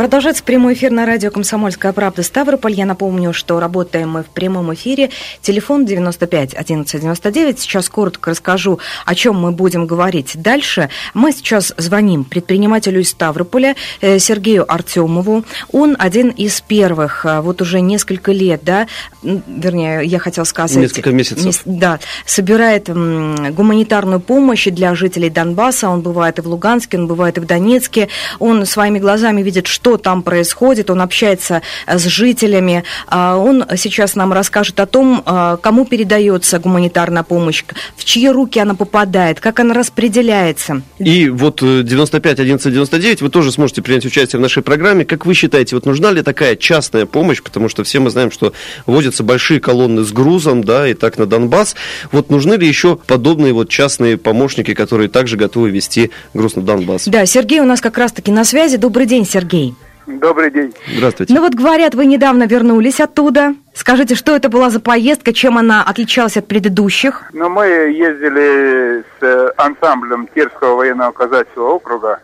Продолжается прямой эфир на радио «Комсомольская правда» Ставрополь. Я напомню, что работаем мы в прямом эфире. Телефон 95 11 99. Сейчас коротко расскажу, о чем мы будем говорить дальше. Мы сейчас звоним предпринимателю из Ставрополя э, Сергею Артемову. Он один из первых, э, вот уже несколько лет, да, вернее, я хотел сказать... Несколько месяцев. Да, собирает гуманитарную помощь для жителей Донбасса. Он бывает и в Луганске, он бывает и в Донецке. Он своими глазами видит, что что там происходит, он общается э, с жителями. А, он сейчас нам расскажет о том, э, кому передается гуманитарная помощь, в чьи руки она попадает, как она распределяется. И вот 95 11 99 вы тоже сможете принять участие в нашей программе. Как вы считаете, вот нужна ли такая частная помощь, потому что все мы знаем, что возятся большие колонны с грузом, да, и так на Донбасс. Вот нужны ли еще подобные вот частные помощники, которые также готовы вести груз на Донбасс? Да, Сергей у нас как раз-таки на связи. Добрый день, Сергей. Добрый день. Здравствуйте. Ну вот говорят, вы недавно вернулись оттуда. Скажите, что это была за поездка, чем она отличалась от предыдущих? Ну, мы ездили с э, ансамблем Терского военного казачьего округа.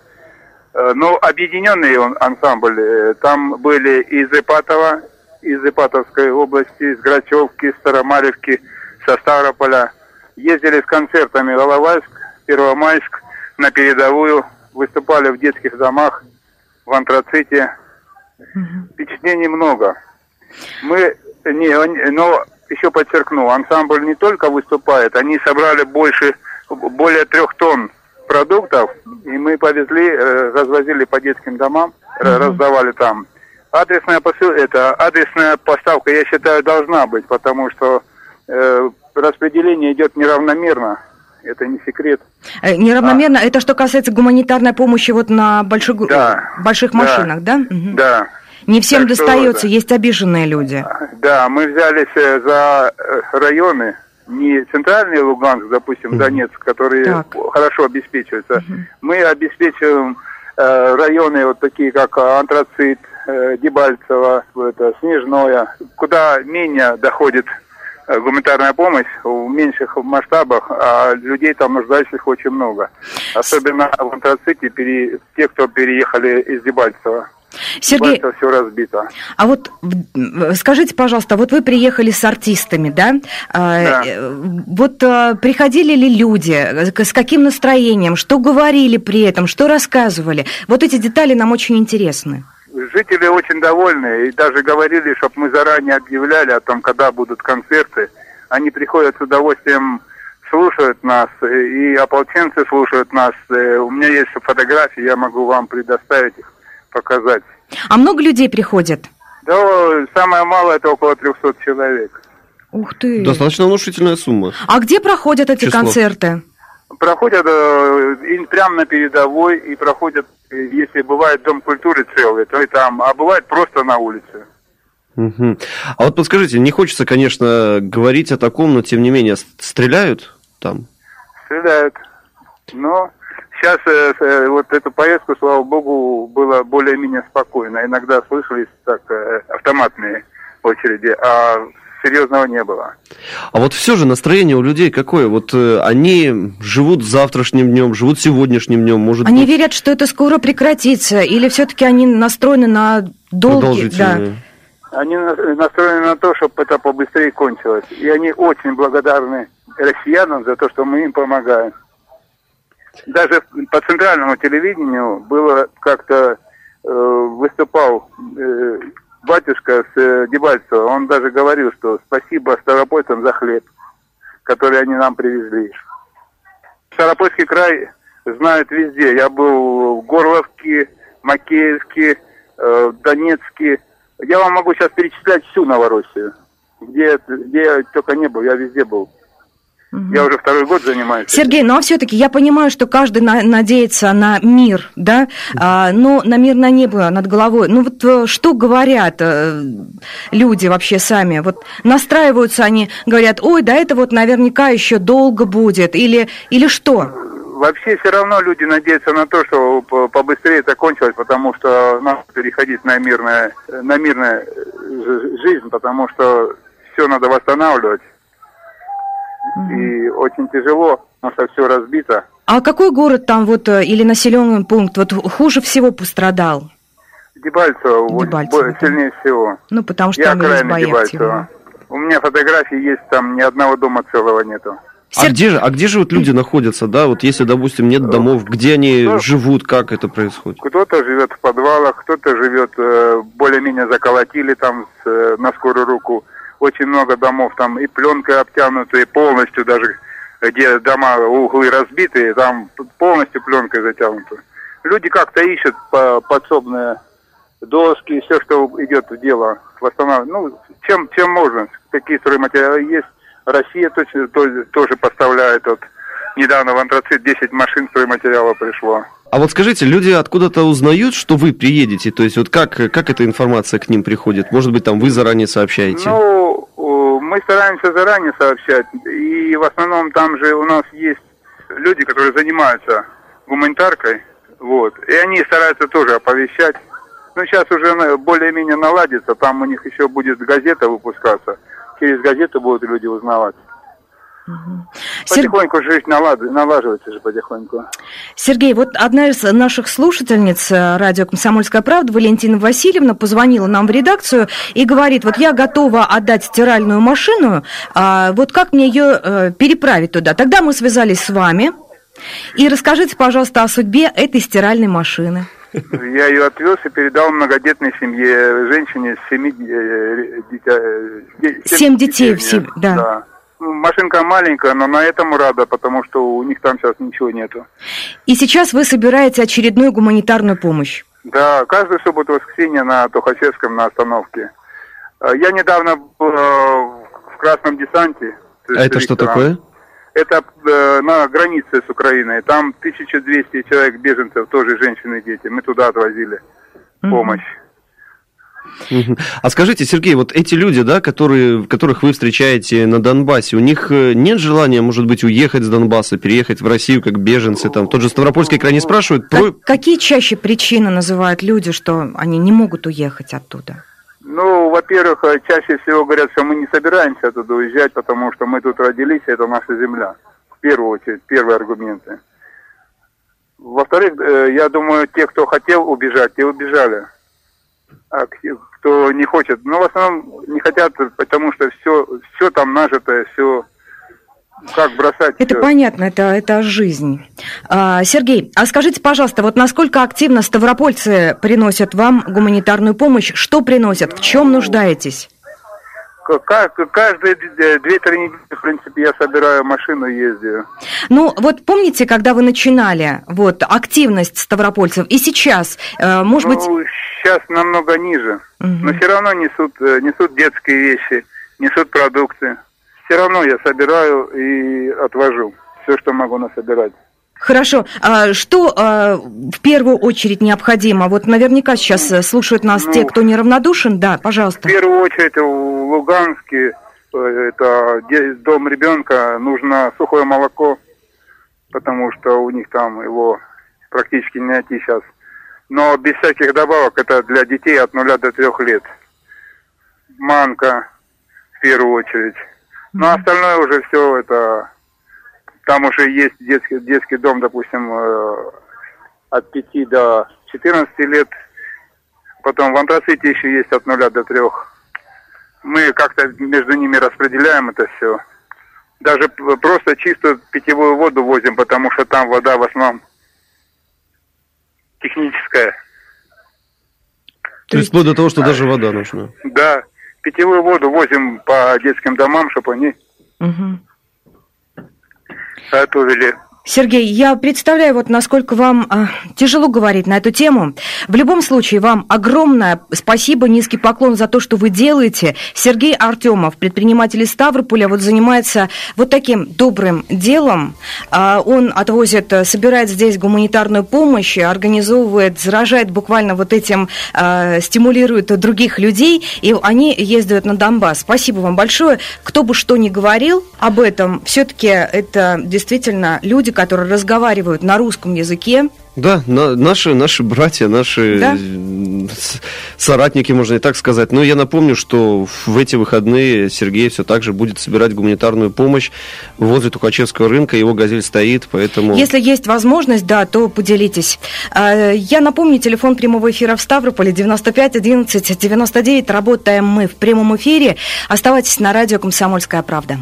Э, ну, объединенный он ансамбль. Э, там были из Ипатова, из Ипатовской области, из Грачевки, Старомаревки, со Ставрополя. Ездили с концертами в Алавайск, Первомайск, на передовую. Выступали в детских домах в антраците. Угу. Впечатлений много. Мы, не, но еще подчеркну, ансамбль не только выступает, они собрали больше, более трех тонн продуктов, и мы повезли, э, развозили по детским домам, mm раздавали там. Адресная, посыл, это, адресная поставка, я считаю, должна быть, потому что э, распределение идет неравномерно это не секрет. Э, неравномерно, а, это что касается гуманитарной помощи вот на больших, да, больших да, машинах, да? Да. Не всем так достается, что, есть обиженные люди. Да, мы взялись э, за э, районы, не центральный Луганск, допустим, угу. Донецк, которые так. хорошо обеспечиваются. Угу. Мы обеспечиваем э, районы вот такие, как Антрацит, э, Дебальцево, это, Снежное, куда менее доходит гуманитарная помощь в меньших масштабах, а людей там нуждающих очень много. Особенно в антраците пере... те, кто переехали из Дебальцева. Сергей, все разбито. А вот скажите, пожалуйста, вот вы приехали с артистами, да? А, да. Э, вот а, приходили ли люди, с каким настроением, что говорили при этом, что рассказывали? Вот эти детали нам очень интересны жители очень довольны и даже говорили, чтобы мы заранее объявляли о том, когда будут концерты. Они приходят с удовольствием, слушают нас, и ополченцы слушают нас. Э, у меня есть фотографии, я могу вам предоставить их, показать. А много людей приходят? Да, самое малое это около 300 человек. Ух ты! Достаточно внушительная сумма. А где проходят эти Число. концерты? Проходят э, прямо на передовой и проходят если бывает дом культуры целый, то и там, а бывает просто на улице. Угу. А вот подскажите, не хочется, конечно, говорить о таком, но тем не менее, стреляют там? Стреляют. Но сейчас э, э, вот эту поездку, слава богу, было более-менее спокойно. Иногда слышались так э, автоматные очереди, а серьезного не было. А вот все же настроение у людей какое? Вот э, они живут завтрашним днем, живут сегодняшним днем, может Они быть... верят, что это скоро прекратится, или все-таки они настроены на долгий... Да. Они настроены на то, чтобы это побыстрее кончилось. И они очень благодарны россиянам за то, что мы им помогаем. Даже по центральному телевидению было как-то э, выступал э, батюшка с э, Дебальцева, он даже говорил, что спасибо Ставропольцам за хлеб, который они нам привезли. Ставропольский край знают везде. Я был в Горловке, Макеевске, э, Донецке. Я вам могу сейчас перечислять всю Новороссию. Где, где я только не был, я везде был. Угу. Я уже второй год занимаюсь. Сергей, ну а все-таки я понимаю, что каждый на, надеется на мир, да, а, но на мир на небо над головой. Ну вот э, что говорят э, люди вообще сами? Вот настраиваются они, говорят, ой, да это вот наверняка еще долго будет, или, или что? Вообще все равно люди надеются на то, что побыстрее это кончилось, потому что надо переходить на мирное, на мирную э, жизнь, потому что все надо восстанавливать. И очень тяжело потому что все разбито. А какой город там вот э, или населенный пункт вот хуже всего пострадал? Дебальцево, вот, Дебальцево, да. сильнее всего. Ну, потому что Я там есть Дебальцево. У меня фотографии есть, там ни одного дома целого нету. А где же, а где же вот люди находятся, да? Вот если, допустим, нет домов, где они Ну, живут, как это происходит? Кто-то живет в подвалах, кто-то живет, э, более-менее заколотили там с, э, на скорую руку. Очень много домов там и пленкой обтянутые полностью даже, где дома, углы разбитые, там полностью пленкой затянуты. Люди как-то ищут по- подсобные доски, все, что идет в дело, восстанавливать. Ну, чем, чем можно, какие стройматериалы есть. Россия точно, то- тоже поставляет. Вот, недавно в антрацит 10 машин стройматериала пришло. А вот скажите, люди откуда-то узнают, что вы приедете? То есть вот как, как эта информация к ним приходит? Может быть, там вы заранее сообщаете? Ну, мы стараемся заранее сообщать, и в основном там же у нас есть люди, которые занимаются гуманитаркой, вот, и они стараются тоже оповещать. Ну, сейчас уже на- более-менее наладится, там у них еще будет газета выпускаться, через газету будут люди узнавать. Сер- Потихоньку жизнь налад- налаживается же потихоньку. Сергей, вот одна из наших слушательниц э, радио «Комсомольская правда», Валентина Васильевна, позвонила нам в редакцию и говорит, вот я готова отдать стиральную машину, а вот как мне ее э, переправить туда? Тогда мы связались с вами, и расскажите, пожалуйста, о судьбе этой стиральной машины. Я ее отвез и передал многодетной семье, женщине с семи э, дитя, э, Семь детей у в нее. семь- да. Машинка маленькая, но на этом рада, потому что у них там сейчас ничего нету. И сейчас вы собираете очередную гуманитарную помощь. Да, каждую субботу воскресенье на Тухачевском на остановке. Э, Я недавно был э, в Красном десанте. А это что такое? Это э, на границе с Украиной. Там 1200 человек беженцев, тоже женщины и дети. Мы туда отвозили помощь. А скажите, Сергей, вот эти люди, да, которые, которых вы встречаете на Донбассе, у них э, нет желания, может быть, уехать с Донбасса, переехать в Россию как беженцы? Там тот же Ставропольский край не спрашивают про... Как- какие чаще причины называют люди, что они не могут уехать оттуда? Ну, во-первых, э, чаще всего говорят, что мы не собираемся оттуда уезжать, потому что мы тут родились, и это наша земля. В первую очередь, первые аргументы. Во-вторых, э, я думаю, те, кто хотел убежать, те убежали. А кто не хочет, ну, в основном не хотят, потому что все, все там нажитое, все как бросать. Это всё? понятно, это, это жизнь. А, Сергей, а скажите, пожалуйста, вот насколько активно ставропольцы приносят вам гуманитарную помощь? Что приносят? В чем нуждаетесь? Каждые д- две-три недели, в принципе, я собираю машину ездию. Ну, вот помните, когда вы начинали, вот, активность ставропольцев, и сейчас, э, может быть... Ну, сейчас намного ниже. Мгм. Но все равно несут, э, несут детские вещи, несут продукты. Все равно я собираю и отвожу все, что могу насобирать. Хорошо, а что а, в первую очередь необходимо? Вот наверняка сейчас э, слушают нас Ну, те, кто неравнодушен. Да, пожалуйста. В первую очередь в Луганске, э, это дом ребенка, нужно сухое молоко, потому что у них там его практически не найти сейчас. Но без всяких добавок, это для детей от 0 до 3 лет. Манка в первую очередь. Ну, а остальное уже все это... Там уже есть детский, детский дом, допустим, э, от 5 до 14 лет. Потом в антраците еще есть от 0 до 3. Мы как-то между ними распределяем это все. Даже просто чистую питьевую воду возим, потому что там вода в основном техническая. То есть вплоть до того, что даже вода нужна. Да, питьевую воду возим по детским домам, чтобы они Sabe, Pavilhão? Сергей, я представляю, вот насколько вам а, тяжело говорить на эту тему. В любом случае, вам огромное спасибо, низкий поклон за то, что вы делаете. Сергей Артемов, предприниматель из Ставрополя, вот занимается вот таким добрым делом. А, он отвозит, э, собирает здесь гуманитарную помощь, организовывает, заражает буквально вот этим, а, стимулирует других людей, и они ездят на Донбасс. Спасибо вам большое. Кто бы что ни говорил об этом, все-таки это действительно люди, которые разговаривают на русском языке. Да, на, наши, наши братья, наши Да. э, соратники, можно и так сказать. Но я напомню, что в эти выходные Сергей все так же будет собирать гуманитарную помощь возле Тухачевского рынка. Его газель стоит, поэтому... Если есть возможность, да, то поделитесь. А, Я напомню, телефон прямого эфира в Ставрополе 95 11 99. Работаем мы в прямом эфире. Оставайтесь на радио «Комсомольская правда».